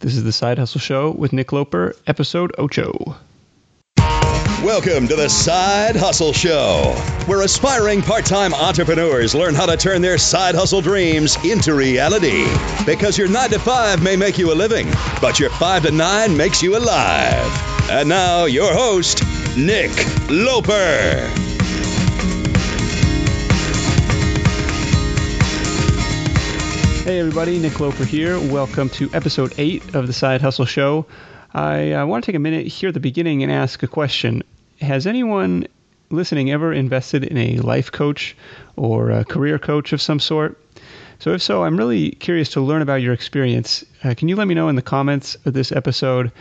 This is the Side Hustle Show with Nick Loper, episode Ocho. Welcome to the Side Hustle Show, where aspiring part time entrepreneurs learn how to turn their side hustle dreams into reality. Because your 9 to 5 may make you a living, but your 5 to 9 makes you alive. And now, your host, Nick Loper. Hey, everybody, Nick Loper here. Welcome to episode 8 of the Side Hustle Show. I uh, want to take a minute here at the beginning and ask a question. Has anyone listening ever invested in a life coach or a career coach of some sort? So, if so, I'm really curious to learn about your experience. Uh, can you let me know in the comments of this episode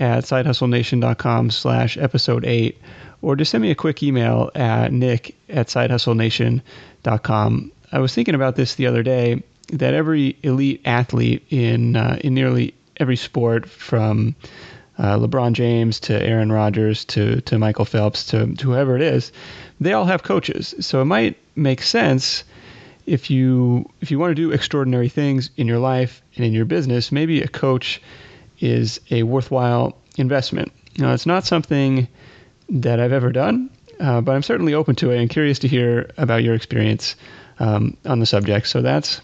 at sidehustlenation.com slash episode 8 or just send me a quick email at nick at sidehustlenation.com. I was thinking about this the other day that every elite athlete in uh, in nearly every sport, from uh, LeBron James to Aaron Rodgers to to Michael Phelps to, to whoever it is, they all have coaches. So it might make sense if you if you want to do extraordinary things in your life and in your business, maybe a coach is a worthwhile investment. Now, it's not something that I've ever done, uh, but I'm certainly open to it and curious to hear about your experience um, on the subject. So that's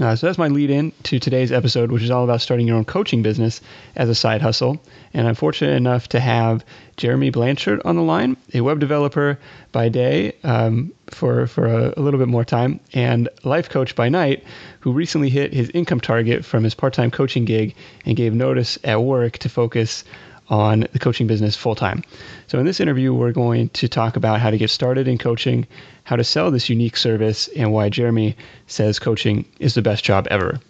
uh, so that's my lead in to today's episode, which is all about starting your own coaching business as a side hustle. And I'm fortunate enough to have Jeremy Blanchard on the line, a web developer by day um, for, for a, a, little bit more time, and life coach by night, who recently hit his income target from his part time coaching gig and gave notice at work to focus on the coaching business full time. So, in this interview, we're going to talk about how to get started in coaching, how to sell this unique service, and why Jeremy says coaching is the best job ever.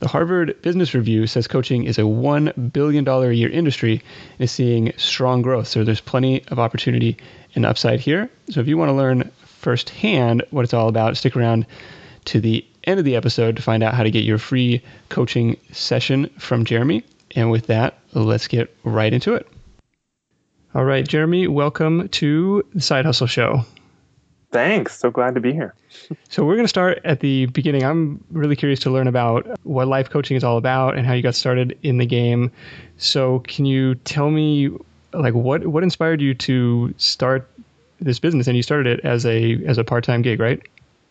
The Harvard Business Review says coaching is a $1 billion a year industry and is seeing strong growth. So, there's plenty of opportunity and upside here. So, if you want to learn firsthand what it's all about, stick around to the end of the episode to find out how to get your free coaching session from Jeremy. And with that, let's get right into it. All right, Jeremy, welcome to the Side Hustle Show. Thanks. So glad to be here. so, we're going to start at the beginning. I'm really curious to learn about what life coaching is all about and how you got started in the game. So, can you tell me like what what inspired you to start this business and you started it as a as a part-time gig, right?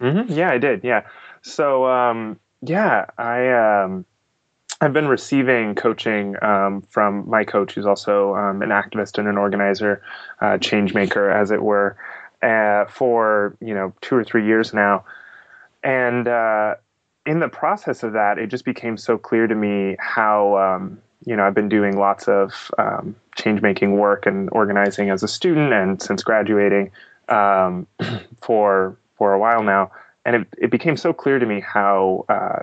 Mm-hmm. Yeah, I did. Yeah. So, um, yeah, I um, I've been receiving coaching um, from my coach, who's also um, an activist and an organizer, uh, change maker, as it were, uh, for you know two or three years now, and uh, in the process of that, it just became so clear to me how um, you know I've been doing lots of um, change making work and organizing as a student, and since graduating um, for for a while now, and it, it became so clear to me how uh,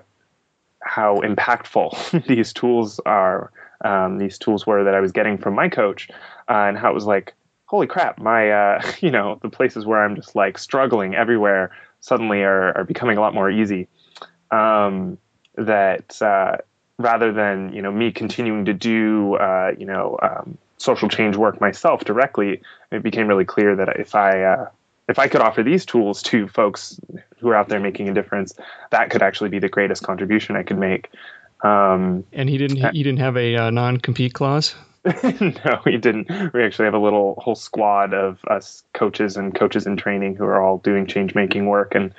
how impactful these tools are. Um, these tools were that I was getting from my coach, uh, and how it was like, holy crap, my uh, you know the places where I'm just like struggling everywhere suddenly are, are becoming a lot more easy. Um, that uh, rather than you know me continuing to do uh, you know um, social change work myself directly, it became really clear that if I uh, if I could offer these tools to folks who are out there making a difference, that could actually be the greatest contribution I could make. Um, and he didn't. He didn't have a uh, non-compete clause. no, he didn't. We actually have a little whole squad of us coaches and coaches in training who are all doing change making work, and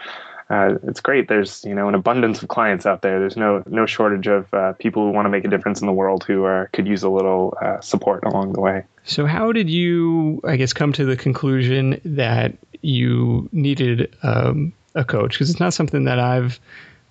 uh, it's great. There's you know an abundance of clients out there. There's no no shortage of uh, people who want to make a difference in the world who are could use a little uh, support along the way. So how did you, I guess, come to the conclusion that you needed um, a coach? Because it's not something that I've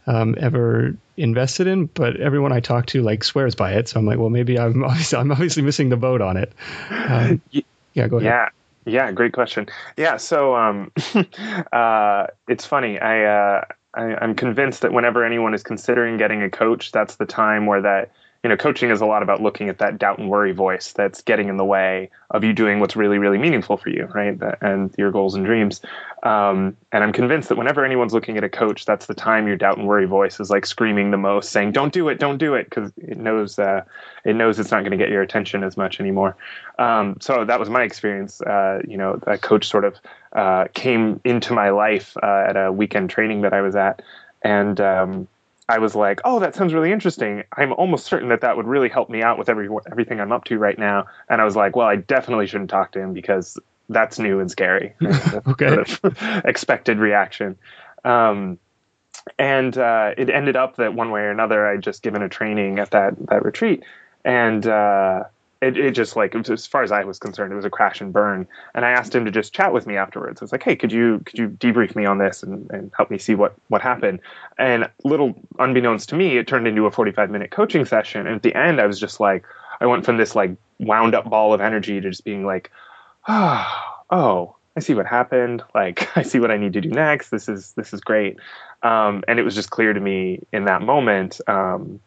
um, ever invested in, but everyone I talk to like swears by it. So I'm like, well, maybe I'm obviously, I'm obviously missing the boat on it. Um, yeah, go ahead. Yeah. Yeah, great question. Yeah, so um, uh, it's funny. I, uh, I am convinced that whenever anyone is considering getting a coach, that's the time where that you know, coaching is a lot about looking at that doubt and worry voice that's getting in the way of you doing what's really, really meaningful for you, right? And your goals and dreams. Um, and I'm convinced that whenever anyone's looking at a coach, that's the time your doubt and worry voice is like screaming the most, saying, "Don't do it, don't do it," because it knows uh, it knows it's not going to get your attention as much anymore. Um, so that was my experience. Uh, you know, a coach sort of uh, came into my life uh, at a weekend training that I was at, and um, I was like, "Oh, that sounds really interesting. I'm almost certain that that would really help me out with every everything I'm up to right now." And I was like, "Well, I definitely shouldn't talk to him because that's new and scary." okay. Sort of expected reaction. Um, and uh, it ended up that one way or another, I'd just given a training at that that retreat, and uh, it, it just like as far as I was concerned, it was a crash and burn. And I asked him to just chat with me afterwards. I was like, "Hey, could you could you debrief me on this and, and help me see what what happened?" And little unbeknownst to me, it turned into a 45 minute coaching session. And at the end, I was just like, I went from this like wound up ball of energy to just being like, "Oh, oh, I see what happened. Like I see what I need to do next. This is this is great." Um, and it was just clear to me in that moment. Um,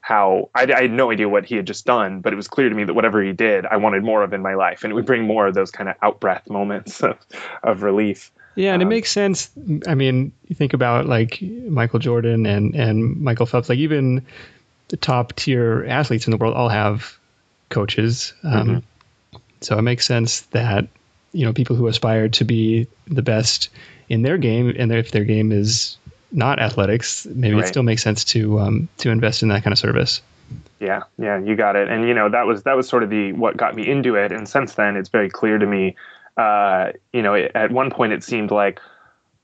how I, I, had no idea what he had just done, but it was clear to me that whatever he did, I wanted more of in my life, and it would bring more of those kind of out breath moments of, of relief. Yeah, and um, it makes sense. I mean, you think about like Michael Jordan and and Michael Phelps, like even the top tier athletes in the world all have coaches. Um, mm-hmm. So it makes sense that you know people who aspire to be the best in their game, and if their game is not athletics, maybe right. it still makes sense to um, to invest in that kind of service. Yeah, yeah, you got it. And you know that was that was sort of the what got me into it. And since then, it's very clear to me. Uh, you know, it, at one point it seemed like,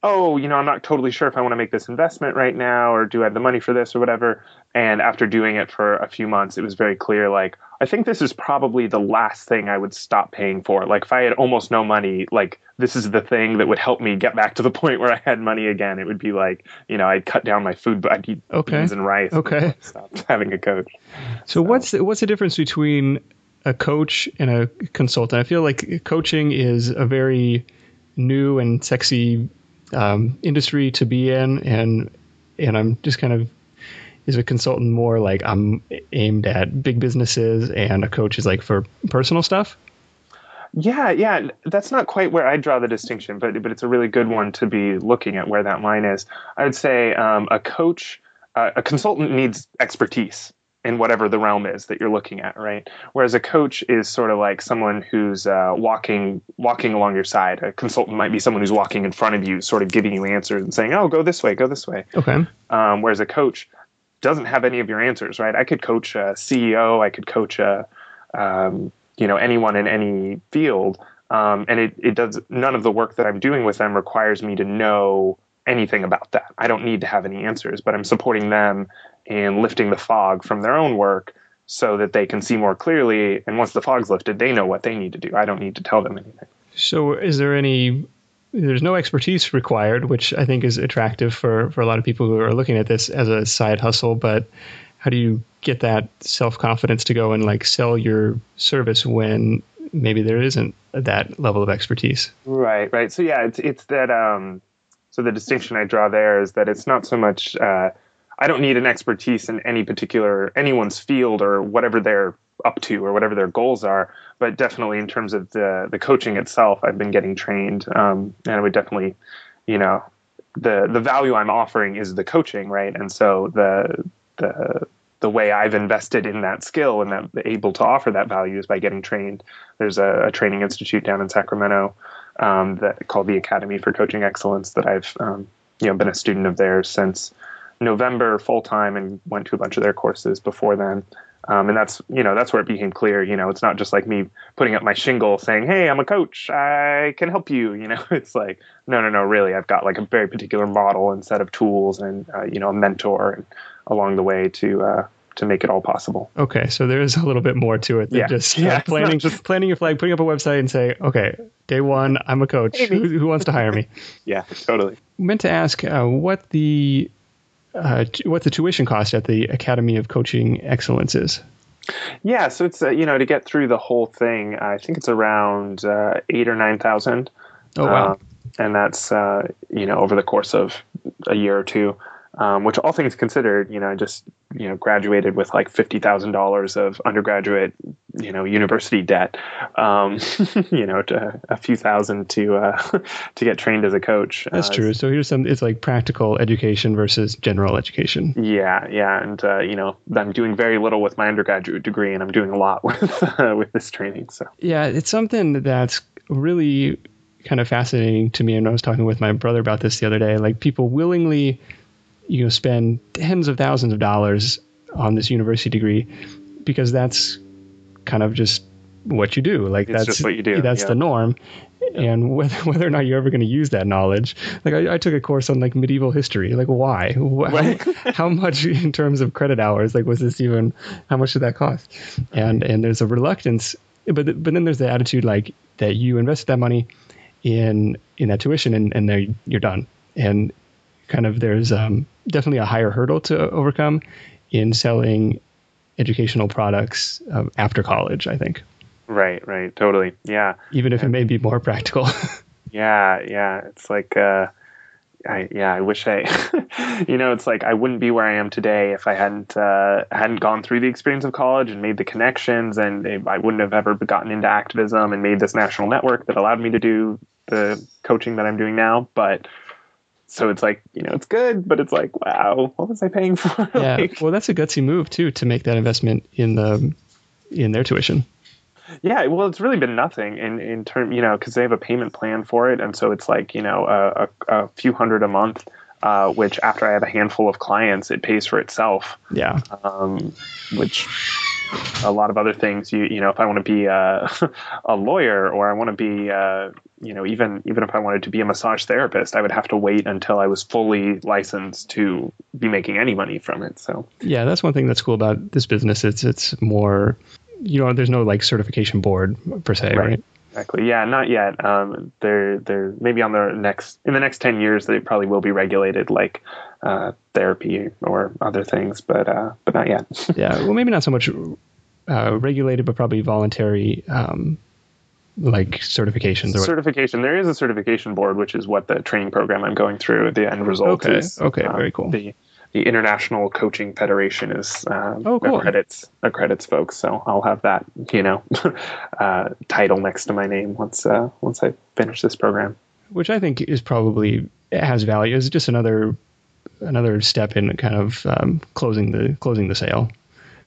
oh, you know, I'm not totally sure if I want to make this investment right now, or do I have the money for this, or whatever. And after doing it for a few months, it was very clear like, I think this is probably the last thing I would stop paying for. Like, if I had almost no money, like, this is the thing that would help me get back to the point where I had money again. It would be like, you know, I'd cut down my food, but I'd eat okay. beans and rice. Okay. Stop having a coach. So, so, what's the, what's the difference between a coach and a consultant? I feel like coaching is a very new and sexy um, industry to be in, and and I'm just kind of is a consultant more like I'm aimed at big businesses and a coach is like for personal stuff? Yeah, yeah, that's not quite where I draw the distinction, but but it's a really good one to be looking at where that line is. I would say um, a coach, uh, a consultant needs expertise in whatever the realm is that you're looking at, right? Whereas a coach is sort of like someone who's uh, walking walking along your side. A consultant might be someone who's walking in front of you, sort of giving you answers and saying, "Oh, go this way, go this way." Okay. Um, whereas a coach doesn't have any of your answers, right? I could coach a CEO, I could coach a, um, you know, anyone in any field, um, and it, it does none of the work that I'm doing with them requires me to know anything about that. I don't need to have any answers, but I'm supporting them in lifting the fog from their own work so that they can see more clearly. And once the fog's lifted, they know what they need to do. I don't need to tell them anything. So, is there any there's no expertise required, which I think is attractive for, for a lot of people who are looking at this as a side hustle. But how do you get that self confidence to go and like sell your service when maybe there isn't that level of expertise? Right, right. So yeah, it's it's that. Um, so the distinction I draw there is that it's not so much. Uh, I don't need an expertise in any particular anyone's field or whatever they're up to or whatever their goals are. But definitely in terms of the the coaching itself, I've been getting trained, um, and I would definitely, you know, the the value I'm offering is the coaching, right? And so the the the way I've invested in that skill and that able to offer that value is by getting trained. There's a, a training institute down in Sacramento um, that called the Academy for Coaching Excellence that I've um, you know been a student of theirs since November full time and went to a bunch of their courses before then. Um, and that's you know that's where it became clear. You know, it's not just like me putting up my shingle saying, "Hey, I'm a coach. I can help you." You know, it's like, no, no, no. Really, I've got like a very particular model and set of tools, and uh, you know, a mentor and along the way to uh, to make it all possible. Okay, so there is a little bit more to it than yeah. just uh, yeah, planning just planning your flag, putting up a website, and say, "Okay, day one, I'm a coach. Who, who, wants to hire me?" yeah, totally. Meant to ask uh, what the uh, what the tuition cost at the Academy of Coaching Excellence is. Yeah, so it's uh, you know to get through the whole thing, I think it's around uh, eight or nine thousand. Oh wow! Um, and that's uh, you know over the course of a year or two um, which all things considered, you know, I just you know graduated with like fifty thousand dollars of undergraduate, you know, university debt, um, you know, to a few thousand to uh, to get trained as a coach. That's uh, true. So here's some. It's like practical education versus general education. Yeah, yeah, and uh, you know, I'm doing very little with my undergraduate degree, and I'm doing a lot with with this training. So yeah, it's something that's really kind of fascinating to me. And I was talking with my brother about this the other day. Like people willingly you know spend tens of thousands of dollars on this university degree because that's kind of just what you do. Like It's that's just what you do, That's yeah. the norm. And whether whether or not you're ever going to use that knowledge, like I, I took a course on like medieval history. Like why? How, how much in terms of credit hours? Like was this even? How much did that cost? And and there's a reluctance, but but then there's the attitude like that you invested that money in in that tuition and and there you're done. And kind of there's um, definitely a higher hurdle to overcome in selling educational products um, after college. I think, Right, right, totally. Yeah. even if it may be more practical. Yeah, yeah. It's like, uh, I yeah. I wish I, you know, it's like I wouldn't be where I am today if I hadn't uh, hadn't gone through the experience of college and made the connections, and I wouldn't have ever gotten into activism and made this national network that allowed me to do the coaching that I'm doing now. But so it's like, you know, it's good, but it's like, wow, what was I paying for? yeah. Like, Well, that's a gutsy move too to make that investment in the in their tuition. Yeah, well, it's really been nothing in in term, you know, because they have a payment plan for it, and so it's like you know a, a, a few hundred a month, uh, which after I have a handful of clients, it pays for itself. Yeah. Um, which a lot of other things, you you know, if I want to be a, a lawyer or I want to be, uh, you know, even even if I wanted to be a massage therapist, I would have to wait until I was fully licensed to be making any money from it. So Yeah, that's one thing that's cool about this business. It's it's more, you know, there's no like certification board per se, right? Right. Exactly. Yeah, not yet. Um, they're they're maybe on the next in the next ten years they probably will be regulated like uh, therapy or other things, but uh, but not yet. Yeah. Well, maybe not so much uh, regulated, but probably voluntary, um, like certifications or. certification. There is a certification board, which is what the training program I'm going through. The end result Okay, is okay, uh, very cool. The the International Coaching Federation is um, Oh, cool. accredits accredits folks, so I'll have that you know uh, title next to my name once uh, once I finish this program. which I think is probably it has value. It's just another another step in kind of um, closing the closing the sale.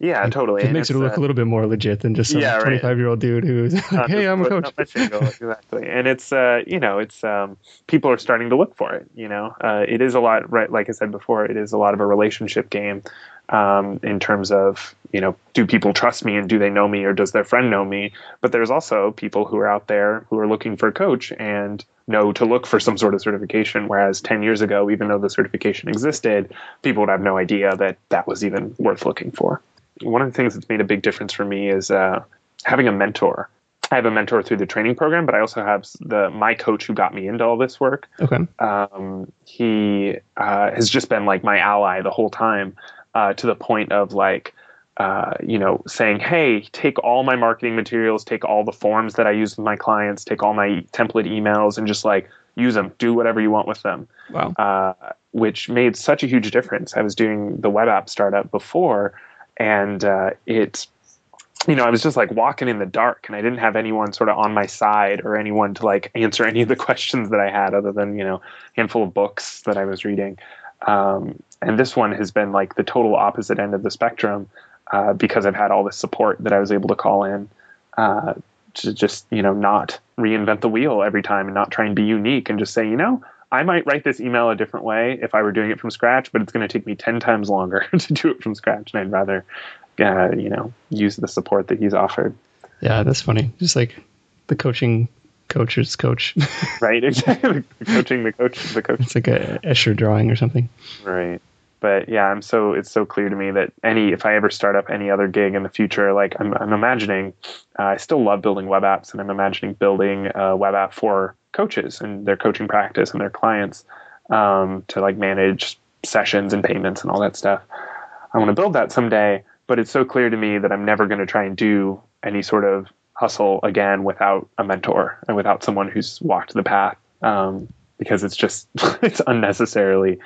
Yeah, totally. It makes it look uh, a little bit more legit than just some Yeah, right. 25 year old dude who's like, "Hey, I'm a coach." up my shingle, exactly, and it's uh, you know, it's um, people are starting to look for it. You know, uh, it is a lot, right? Like I said before, it is a lot of a relationship game um, in terms of you know, do people trust me and do they know me or does their friend know me? But there's also people who are out there who are looking for a coach and know to look for some sort of certification. Whereas 10 years ago, even though the certification existed, people would have no idea that that was even worth looking for. One of the things that's made a big difference for me is uh, having a mentor. I have a mentor through the training program, but I also have the my coach who got me into all this work. Okay. Um, he uh, has just been like my ally the whole time, uh, to the point of like, uh, you know, saying, "Hey, take all my marketing materials, take all the forms that I use with my clients, take all my template emails, and just like use them. Do whatever you want with them." Wow. uh, which made such a huge difference. I was doing the web app startup before, and uh, it, you know, I was just like walking in the dark, and I didn't have anyone sort of on my side or anyone to like answer any of the questions that I had, other than you know, a handful of books that I was reading. Um, and this one has been like the total opposite end of the spectrum uh, because I've had all this support that I was able to call in. Uh, to just you know not reinvent the wheel every time and not try and be unique and just say you know I might write this email a different way if I were doing it from scratch, but it's going to take me 10 times longer to do it from scratch. And I'd rather, uh, you know, use the support that he's offered. Yeah, that's funny. Just like the coaching coach's coach. Right. Exactly. Coaching the coach, the coach. it's like a Escher drawing or something. Right. But yeah, I'm so, it's so clear to me that any, if I ever start up any other gig in the future, like I'm, I'm imagining, uh, I still love building web apps and I'm imagining building a web app for coaches and their coaching practice and their clients um, to like manage sessions and payments and all that stuff. I want to build that someday, but it's so clear to me that I'm never going to try and do any sort of hustle again without a mentor and without someone who's walked the path um, because it's just it's unnecessarily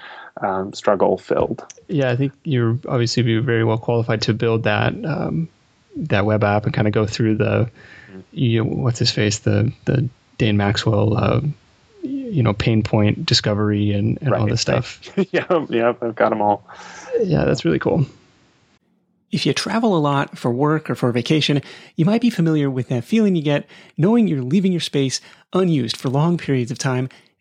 um, struggle filled. Yeah, I think you're obviously be very well qualified to build that um, that web app and kind of go through the you know, what's his face the the Dane Maxwell uh, you know pain point discovery and, and all Right, this stuff. yeah, yeah, I've got them all. Yeah, that's really cool. If you travel a lot for work or for vacation, you might be familiar with that feeling you get knowing you're leaving your space unused for long periods of time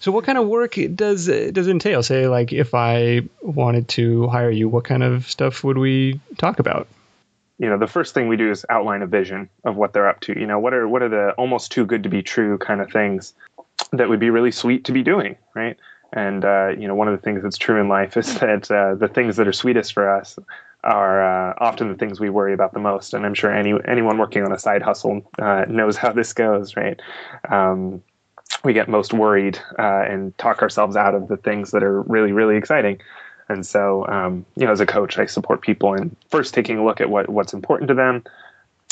So, what kind of work does does it entail? Say, like, if I wanted to hire you, what kind of stuff would we talk about? You know, the first thing we do is outline a vision of what they're up to. You know, what are what are the almost too good to be true kind of things that would be really sweet to be doing, right? And uh, you know, one of the things that's true in life is that uh, the things that are sweetest for us are uh, often the things we worry about the most. And I'm sure any anyone working on a side hustle uh, knows how this goes, right? Um, we get most worried uh, and talk ourselves out of the things that are really, really exciting. And so, um, you know, as a coach, I support people in first taking a look at what what's important to them,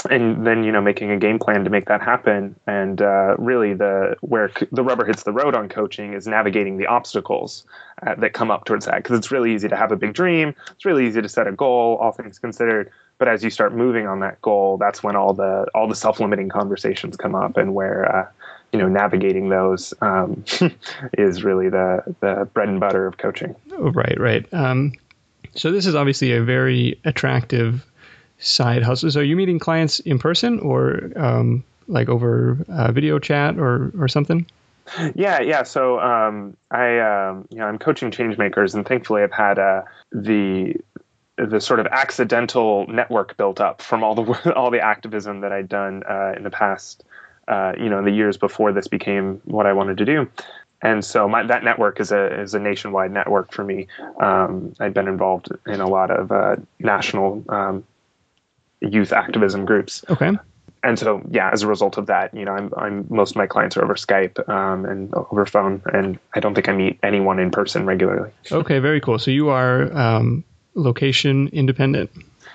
and then you know making a game plan to make that happen. And uh, really, the where c- the rubber hits the road on coaching is navigating the obstacles uh, that come up towards that. Because it's really easy to have a big dream. It's really easy to set a goal, all things considered. But as you start moving on that goal, that's when all the all the self limiting conversations come up, and where uh, you know navigating those um, is really the the bread and butter of coaching. Oh, right, right. Um, so this is obviously a very attractive side hustle. So are you meeting clients in person or um, like over uh, video chat or or something? Yeah, yeah. So um, I, um, you know, I'm coaching change makers, and thankfully, I've had uh, the the sort of accidental network built up from all the all the activism that I'd done uh, in the past uh, you know, in the years before this became what I wanted to do. And so my, that network is a is a nationwide network for me. Um, I'd been involved in a lot of uh, national um, youth activism groups. Okay. And so, yeah, as a result of that, you know, I'm, I'm most of my clients are over Skype um, and over phone, and I don't think I meet anyone in person regularly. okay, very cool. So you are um, location independent.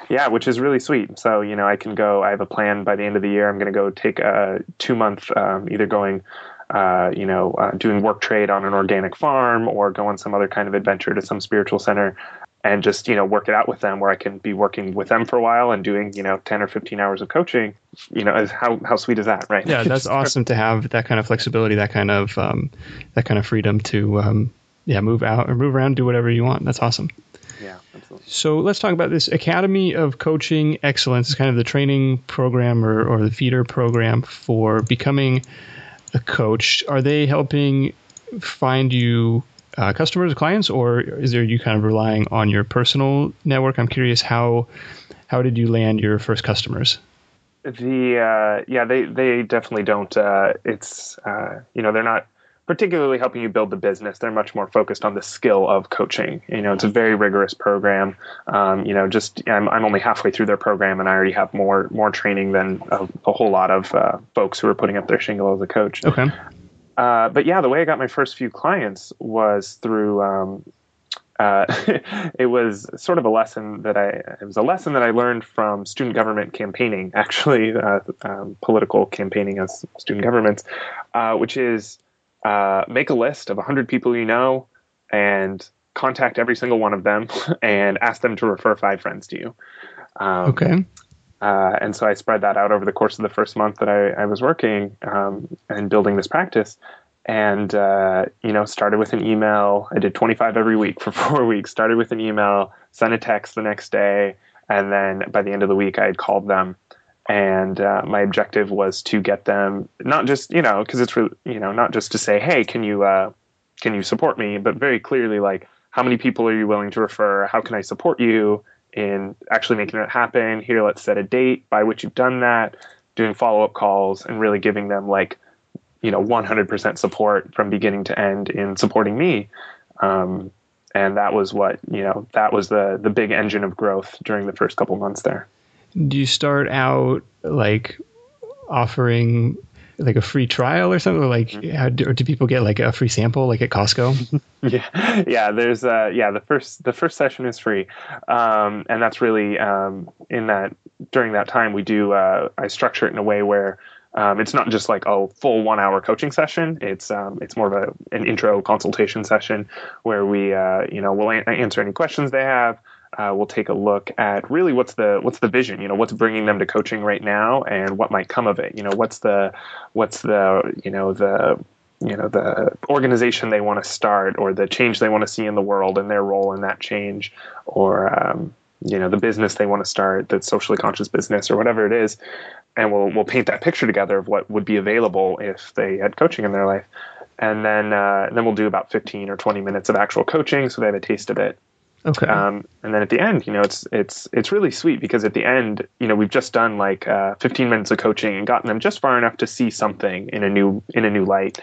Yeah, which is really sweet. So, you know, I can go, I have a plan by the end of the year. I'm going to go take a two month, um, either going, uh, you know, uh, doing work trade on an organic farm or go on some other kind of adventure to some spiritual center and just, you know, work it out with them where I can be working with them for a while and doing, you know, 10 or 15 hours of coaching. You know, how, how sweet is that, right? Yeah, that's awesome to have that kind of flexibility, that kind of, um, that kind of freedom to, um, yeah, move out or move around, do whatever you want. That's awesome. So let's talk about this Academy of Coaching Excellence. It's kind of the training program or, or the feeder program for becoming a coach. Are they helping find you uh, customers, clients, or is there you kind of relying on your personal network? I'm curious how how did you land your first customers? The uh, yeah, they they definitely don't. Uh, it's uh, you know they're not particularly helping you build the business. They're much more focused on the skill of coaching. You know, it's a very rigorous program. Um, you know, just I'm, I'm only halfway through their program, and I already have more more training than a, a whole lot of uh, folks who are putting up their shingle as a coach. Okay. Uh, but yeah, the way I got my first few clients was through. Um, uh, it was sort of a lesson that I it was a lesson that I learned from student government campaigning, actually, uh, um, political campaigning as student governments, uh, which is uh, make a list of 100 people you know and contact every single one of them and ask them to refer five friends to you. Um, okay. Uh, and so I spread that out over the course of the first month that I, I was working um, and building this practice. And, uh, you know, started with an email. I did 25 every week for four weeks, started with an email, sent a text the next day. And then by the end of the week, I had called them and uh, my objective was to get them not just you know because it's really you know not just to say hey can you uh, can you support me? But very clearly like how many people are you willing to refer? How can i support you in actually making it happen? Here let's set a date by which you've done that. Doing follow-up calls and really giving them like you know 100% support from beginning to end in supporting me. Um, and that was what you know that was the the big engine of growth during the first couple months there do you start out like offering like a free trial or something? Or like mm-hmm. how do, or do people get like a free sample like at costco? Yeah. Yeah there's uh yeah the first the first session is free. Um and that's really um in that during that time we do uh i structure it in a way where um, it's not just like a full one hour coaching session. It's um, it's more of a, an intro consultation session where we uh, you know we'll a- answer any questions they have uh, we'll take a look at really what's the what's the vision you know what's bringing them to coaching right now and what might come of it. You know what's the what's the you know the you know the organization they want to start or the change they want to see in the world and their role in that change or um, you know the business they want to start the socially conscious business or whatever it is. And we'll we'll paint that picture together of what would be available if they had coaching in their life. And then uh, then we'll do about 15 or 20 minutes of actual coaching so they have a taste of it Okay. Um, and then at the end, you know, it's it's it's really sweet because at the end, you know, we've just done like uh, 15 minutes of coaching and gotten them just far enough to see something in a new in a new light.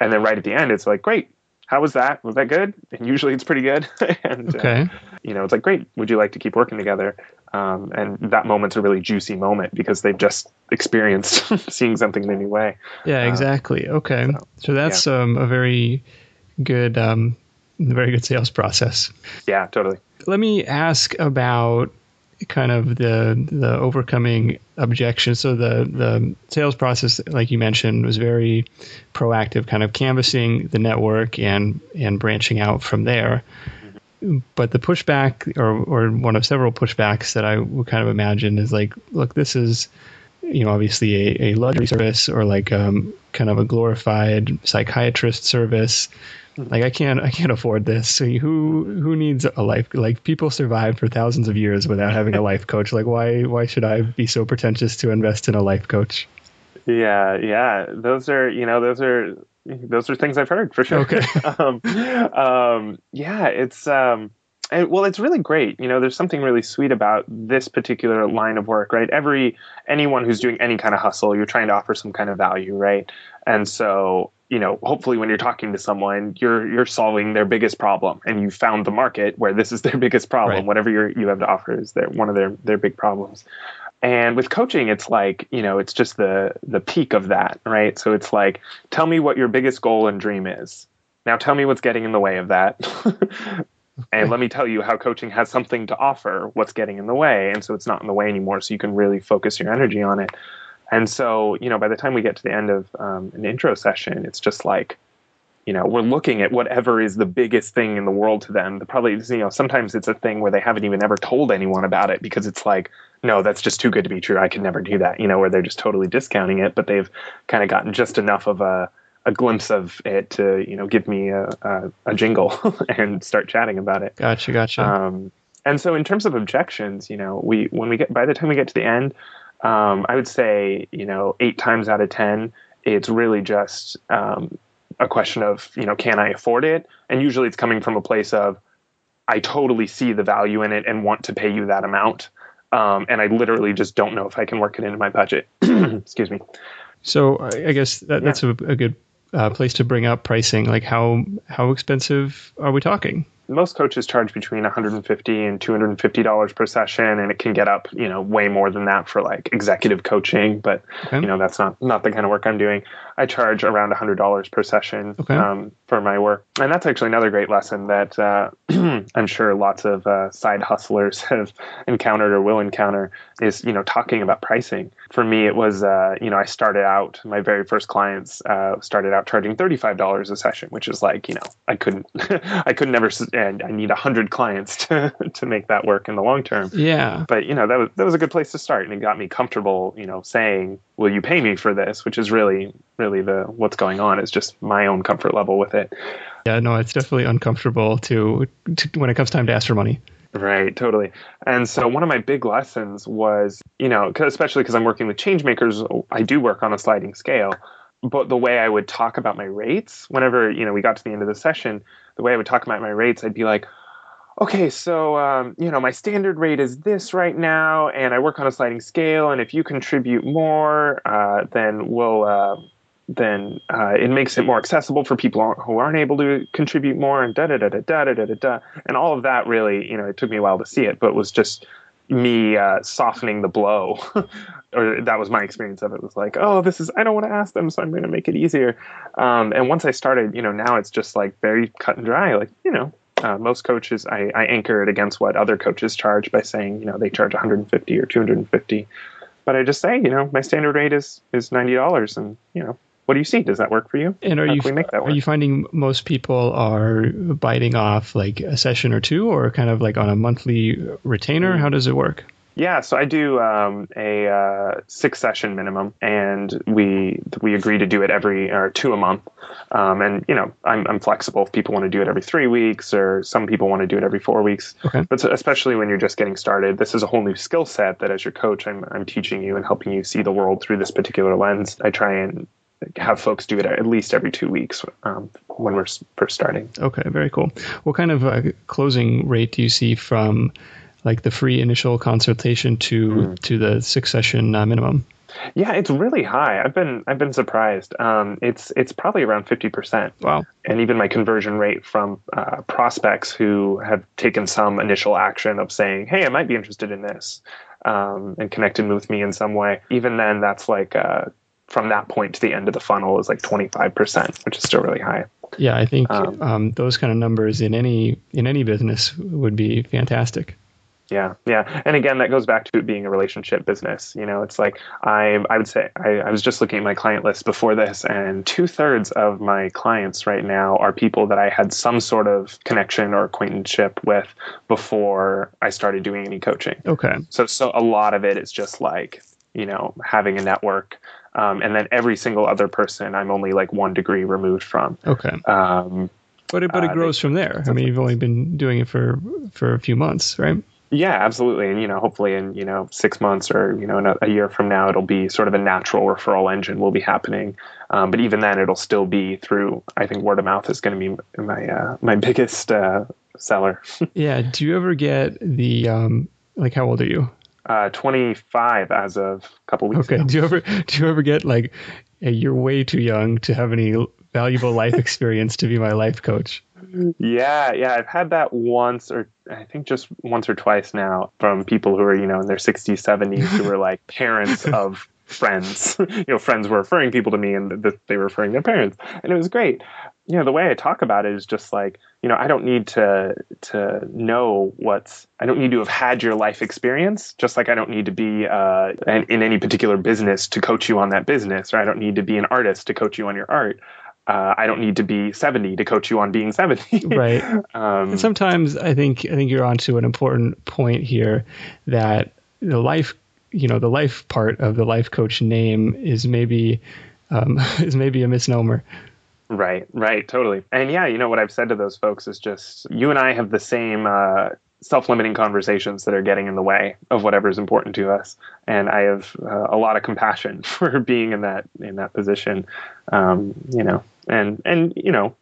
And then right at the end, it's like, great, how was that? Was that good? And usually it's pretty good. and uh, okay. Uh, you know, it's like, great. Would you like to keep working together? Um, and that moment's a really juicy moment because they've just experienced seeing something in a new way. Yeah, uh, exactly. okay, so, so that's yeah. um, a very good um, very good sales process. Yeah, totally. Let me ask about kind of the the overcoming objections. So the the sales process, like you mentioned, was very proactive, kind of canvassing the network and and branching out from there. But the pushback, or or one of several pushbacks that I would kind of imagine is like, look, this is you know obviously a, a luxury service or like um, kind of a glorified psychiatrist service like I can't I can't afford this. So who who needs a life like people survive for thousands of years without having a life coach. Like why why should I be so pretentious to invest in a life coach? Yeah, yeah. Those are you know those are those are things I've heard for sure. Okay. um, um, yeah, it's um, and, well, it's really great. You know, there's something really sweet about this particular line of work, right? Every anyone who's doing any kind of hustle, you're trying to offer some kind of value, right? And so you know, hopefully when you're talking to someone, you're you're solving their biggest problem, and you found the market where this is their biggest problem. Right. Whatever you you have to offer is their one of their their big problems. And with coaching, it's like you know, it's just the the peak of that, right? So it's like, tell me what your biggest goal and dream is. Now tell me what's getting in the way of that. and let me tell you how coaching has something to offer what's getting in the way and so it's not in the way anymore so you can really focus your energy on it and so, you know, by the time we get to the end of um, an intro session, it's just like, you know, we're looking at whatever is the biggest thing in the world to them. The probably, you know, sometimes it's a thing where they haven't even ever told anyone about it because it's like, no, that's just too good to be true. I could never do that. You know, where they're just totally discounting it, but they've kind of gotten just enough of a, a glimpse of it to, you know, give me a, a, a jingle and start chatting about it. Gotcha, gotcha. Um, and so, in terms of objections, you know, we when we get by the time we get to the end, um, I would say, you know, eight times out of 10, it's really just um, a question of, you know, can I afford it? And usually it's coming from a place of, I totally see the value in it and want to pay you that amount. Um, and I literally just don't know if I can work it into my budget. Excuse me. So I guess that, that's yeah. a, a, good uh, place to bring up pricing. Like how how expensive are we talking? Most coaches charge between 150 and 250 dollars per session and it can get up you know way more than that for like executive coaching but okay. you know that's not not the kind of work i'm doing i charge around 100 dollars per session okay. um, for my work and that's actually another great lesson that uh, i'm sure lots of uh, side hustlers have encountered or will encounter is you know talking about pricing for me it was uh, you know i started out my very first clients uh, started out charging $35 a session which is like you know i couldn't i could never and I need a hundred clients to to make that work in the long term. Yeah. But you know that was that was a good place to start, and it got me comfortable. You know, saying, "Will you pay me for this?" Which is really really the what's going on is just my own comfort level with it. Yeah, no, it's definitely uncomfortable to, to when it comes time to ask for money. Right, totally. And so one of my big lessons was, you know, especially because I'm working with change makers, I do work on a sliding scale but the way I would talk about my rates, whenever you know we got to the end of the session, the way I would talk about my rates, I'd be like, okay, so um, you know my standard rate is this right now, and I work on a sliding scale, and if you contribute more, uh, then we'll uh, then uh, it makes it more accessible for people who aren't able to contribute more, and da da da da da da da da, and all of that really, you know, it took me a while to see it, but it was just me uh, softening the blow. Or that was my experience of it. Was like oh this is i don't want to ask them so i'm going to make it easier. Um, and once i started you know now it's just like very cut and dry. Like you know uh, most coaches I, I anchor it against what other coaches charge by saying you know they charge 150 or 250 but i just say you know my standard rate is is $90 and you know what do you see? Does that work for you? And are you are you finding most people are biting off like a session or two, or kind of like on a monthly retainer? How does it work? Yeah, so I do um, a uh, six session minimum, and we we agree to do it every or two a month. Um, and you know, I'm I'm flexible. If people want to do it every three weeks, or some people want to do it every four weeks. Okay. But so, especially when you're just getting started, this is a whole new skill set that as your coach, I'm I'm teaching you and helping you see the world through this particular lens. I try and have folks do it at least every two weeks um, when we're first starting. Okay, very cool. What kind of uh, closing rate do you see from like the free initial consultation to mm. to the six session uh, minimum? Yeah, it's really high. I've been I've been surprised. Um, it's it's probably around fifty percent. Wow! And even my conversion rate from uh, prospects who have taken some initial action of saying, "Hey, I might be interested in this," um, and connected with me in some way. Even then, that's like uh, from that point to the end of the funnel is like twenty five percent, which is still really high. Yeah, I think um, um, those kind of numbers in any in any business would be fantastic. Yeah, yeah, and again, that goes back to it being a relationship business. You know, it's like I, I would say I, I was just looking at my client list before this, and two thirds of my clients right now are people that I had some sort of connection or acquaintanceship with before I started doing any coaching. Okay. So, so a lot of it is just like you know having a network, um, and then every single other person I'm only like one degree removed from. Okay. Um, but it, but it uh, grows they, from there. I mean, you've only been doing it for for a few months, right? Yeah, absolutely. And, you know, hopefully in, you know, six months or, you know, in a, a year from now, it'll be sort of a natural referral engine will be happening. Um, but even then, it'll still be through, I think word of mouth is going to be my, uh, my biggest uh, seller. yeah. Do you ever get the, um, like, how old are you? Uh, 25 as of a couple weeks okay. ago. Do you ever, do you ever get like, you're way too young to have any valuable life experience to be my life coach? Yeah, yeah, I've had that once or I think just once or twice now from people who are, you know, in their 60s, 70s who are like parents of friends. you know, friends were referring people to me and th- they were referring their parents. And it was great. You know, the way I talk about it is just like, you know, I don't need to to know what's I don't need to have had your life experience, just like I don't need to be uh, in, in any particular business to coach you on that business, or I don't need to be an artist to coach you on your art uh, I don't need to be 70 to coach you on being 70. right. Um, and sometimes I think I think you're onto an important point here that the life, you know, the life part of the life coach name is maybe um, is maybe a misnomer. Right. Right. Totally. And yeah, you know what I've said to those folks is just you and I have the same. Uh, self-limiting conversations that are getting in the way of whatever is important to us and i have uh, a lot of compassion for being in that in that position um, you know and and you know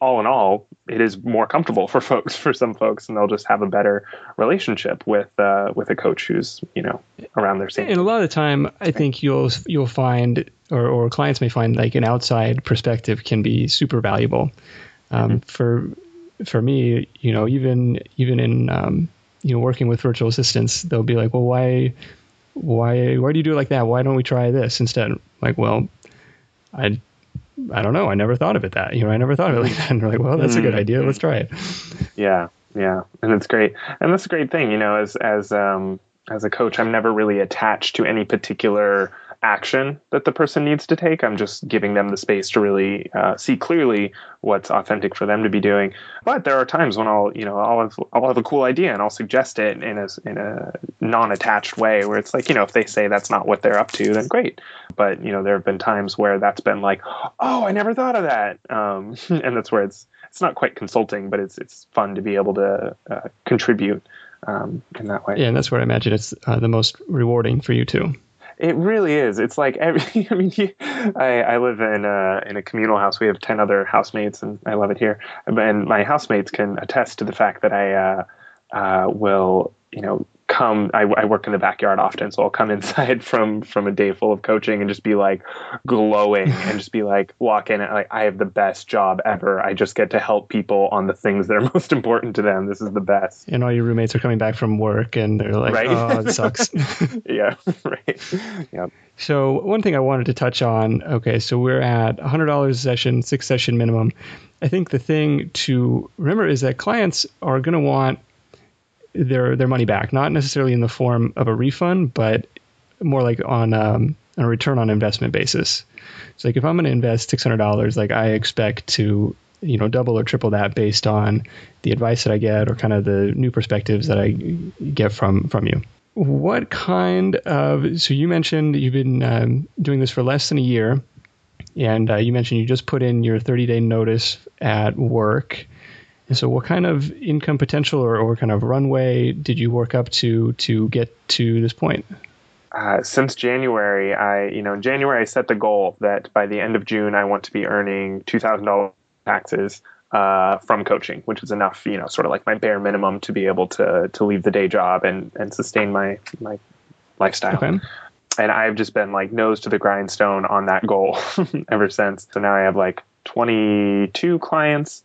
all in all, it is more comfortable for folks, for some folks, and they'll just have a better relationship with uh, with a coach who's you know around their same. And a lot of the time, I think you'll you'll find, or, or clients may find, like an outside perspective can be super valuable. Um, mm-hmm. For for me, you know, even even in um, you know working with virtual assistants, they'll be like, well, why why why do you do it like that? Why don't we try this instead? Like, well, I I don't know. I never thought of it that. You know, I never thought of it like that. And we're like, well, that's a good mm-hmm. idea. Let's try it. Yeah, yeah, and it's great. And that's a great thing. You know, as as um as a coach, I'm never really attached to any particular action that the person needs to take. I'm just giving them the space to really uh, see clearly what's authentic for them to be doing. But there are times when I'll, you know, I'll have, I'll have a cool idea and I'll suggest it in a in a non-attached way where it's like, you know, if they say that's not what they're up to, then great. But you know, there have been times where that's been like, oh, I never thought of that, um, and that's where it's it's not quite consulting, but it's it's fun to be able to uh, contribute um, in that way. Yeah, and that's where I imagine it's uh, the most rewarding for you too. It really is. It's like every. I mean, I, I live in a in a communal house. We have ten other housemates, and I love it here. And my housemates can attest to the fact that I uh, uh, will, you know, come I, I, work in the backyard often so i'll come inside from from a day full of coaching and just be like glowing and just be like walk in and like i have the best job ever. I just get to help people on the things that are most important to them. This is the best. And all your roommates are coming back from work and they're like right? oh it sucks. Yeah right. Yeah so one thing i wanted to touch on okay so we're at $100 a session six session minimum. I think the thing to remember is that clients are going to want their their money back, not necessarily in the form of a refund, but more like on um, a return on investment basis. So like if I'm going to invest six hundred dollars, like I expect to you know double or triple that based on the advice that I get or kind of the new perspectives that I get from from you. What kind of so you mentioned you've been um, doing this for less than a year, and uh, you mentioned you just put in your 30 day notice at work. So, what kind of income potential or, or kind of runway did you work up to to get to this point? Uh, since January, I you know in January I set the goal that by the end of June I want to be earning two thousand dollars taxes uh, from coaching, which is enough, you know, sort of like my bare minimum to be able to to leave the day job and and sustain my my lifestyle. Okay. And I've just been like nose to the grindstone on that goal ever since. So now I have like 22 clients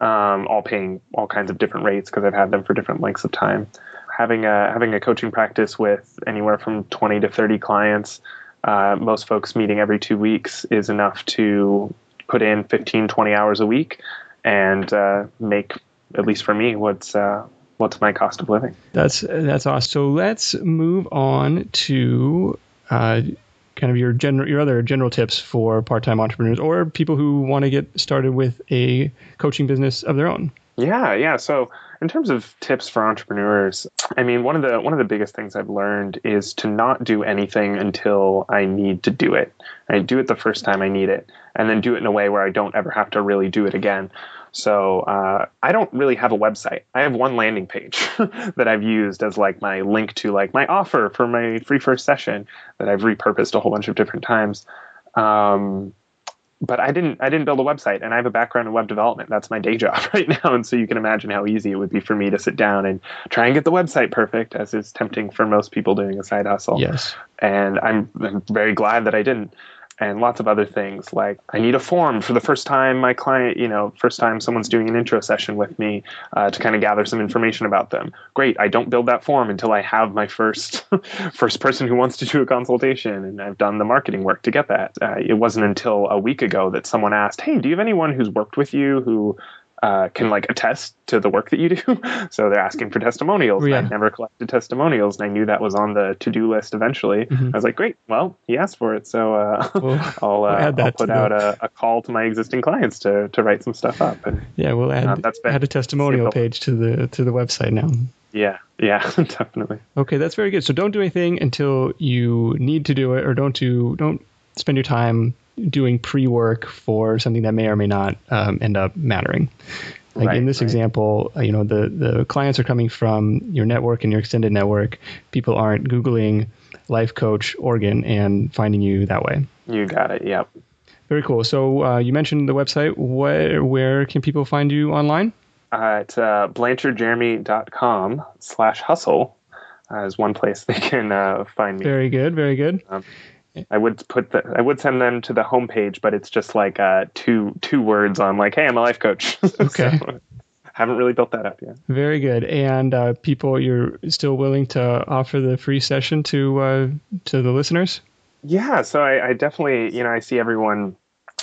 um, all paying all kinds of different rates because I've had them for different lengths of time. Having a having a coaching practice with anywhere from 20 to 30 clients, uh, most folks meeting every two weeks is enough to put in 15, 20 hours a week and uh, make at least for me what's uh, what's my cost of living. That's that's awesome. So let's move on to uh, kind of your general your other general tips for part-time entrepreneurs or people who want to get started with a coaching business of their own? Yeah yeah. So in terms of tips for entrepreneurs i mean one of the one of the biggest things i've learned is to not do anything until i need to do it. I do it the first time i need it and then do it in a way where i don't ever have to really do it again so uh, I don't really have a website. I have one landing page that I've used as like my link to like my offer for my free first session that I've repurposed a whole bunch of different times. Um, but I didn't I didn't build a website and I have a background in web development. That's my day job right now. And so you can imagine how easy it would be for me to sit down and try and get the website perfect, as is tempting for most people doing a side hustle. Yes. And I'm, I'm very glad that I didn't and lots of other things like I need a form for the first time my client, you know, first time someone's doing an intro session with me uh, to kind of gather some information about them. Great, I don't build that form until I have my first first person who wants to do a consultation, and I've done the marketing work to get that. Uh, it wasn't until a week ago that someone asked, "Hey, do you have anyone who's worked with you who uh, can like attest to the work that you do. so they're asking for testimonials. Yeah. I never collected testimonials, and I knew that was on the to do list eventually. Mm-hmm. I was like, great, well, he asked for it, so uh, well, I'll, uh, I'll put out a, a, call to my existing clients to, to write some stuff up. And yeah, we'll add uh, that's been add a testimonial page to the to the website now. Yeah, yeah, definitely. Okay, that's very good. So don't do anything until you need to do it, or don't do don't spend your time doing pre-work for something that may or may not um, end up mattering. Like right, in this right. example, uh, you know the the clients are coming from your network and your extended network. People aren't googling life coach Oregon and finding you that way. You got it. Yep. Very cool. So uh, you mentioned the website. Where where can people find you online? At uh, blanchardjeremy.com slash hustle uh, is one place they can uh, find me. Very good. Very good. Um, I would put the I would send them to the homepage, but it's just like uh, two two words on like, hey, I'm a life coach. Okay. so, haven't really built that up yet. Very good. And uh, people, you're still willing to offer the free session to uh, to the listeners? Yeah. So I, I definitely, you know, I see everyone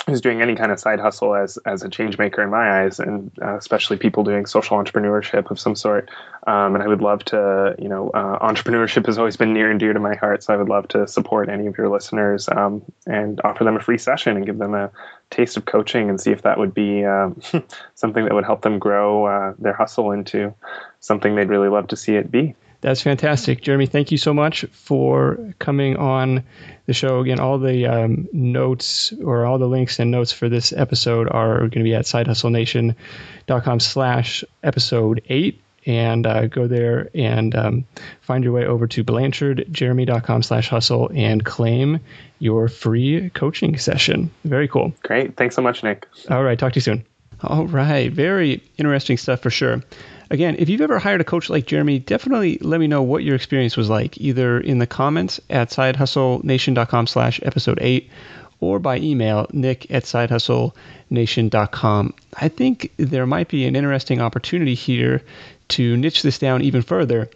who's doing any kind of side hustle as as a change maker in my eyes, and uh, especially people doing social entrepreneurship of some sort. Um, and I would love to, you know, uh, entrepreneurship has always been near and dear to my heart, so I would love to support any of your listeners um, and offer them a free session and give them a taste of coaching and see if that would be um, something that would help them grow uh, their hustle into something they'd really love to see it be. That's fantastic. Jeremy, thank you so much for coming on the show. Again, all the um, notes or all the links and notes for this episode are going to be at sidehustlenation.com slash episode 8. And uh, go there and um, find your way over to blanchardjeremy.com slash hustle and claim your free coaching session. Very cool. Great. Thanks so much, Nick. All right. Talk to you soon. All right. Very interesting stuff for sure. Again, if you've ever hired a coach like Jeremy, definitely let me know what your experience was like, either in the comments at sidehustlenation.com slash episode 8 or by email, nick at sidehustlenation.com. I think there might be an interesting opportunity here to niche this down even further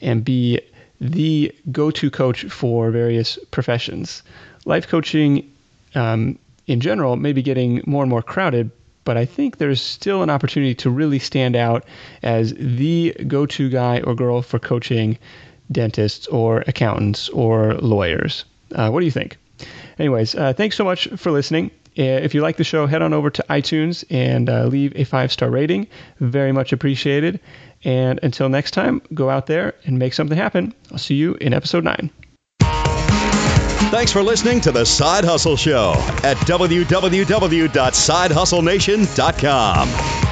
and be the go-to coach for various professions. Life coaching um, in general may be getting more and more crowded, but I think there's still an opportunity to really stand out as the go to guy or girl for coaching dentists or accountants or lawyers. Uh, what do you think? Anyways, uh, thanks so much for listening. Uh, if you like the show, head on over to iTunes and uh, leave a five star rating. Very much appreciated. And until next time, go out there and make something happen. I'll see you in episode nine. Thanks for listening to The Side Hustle Show at www.sidehustlenation.com.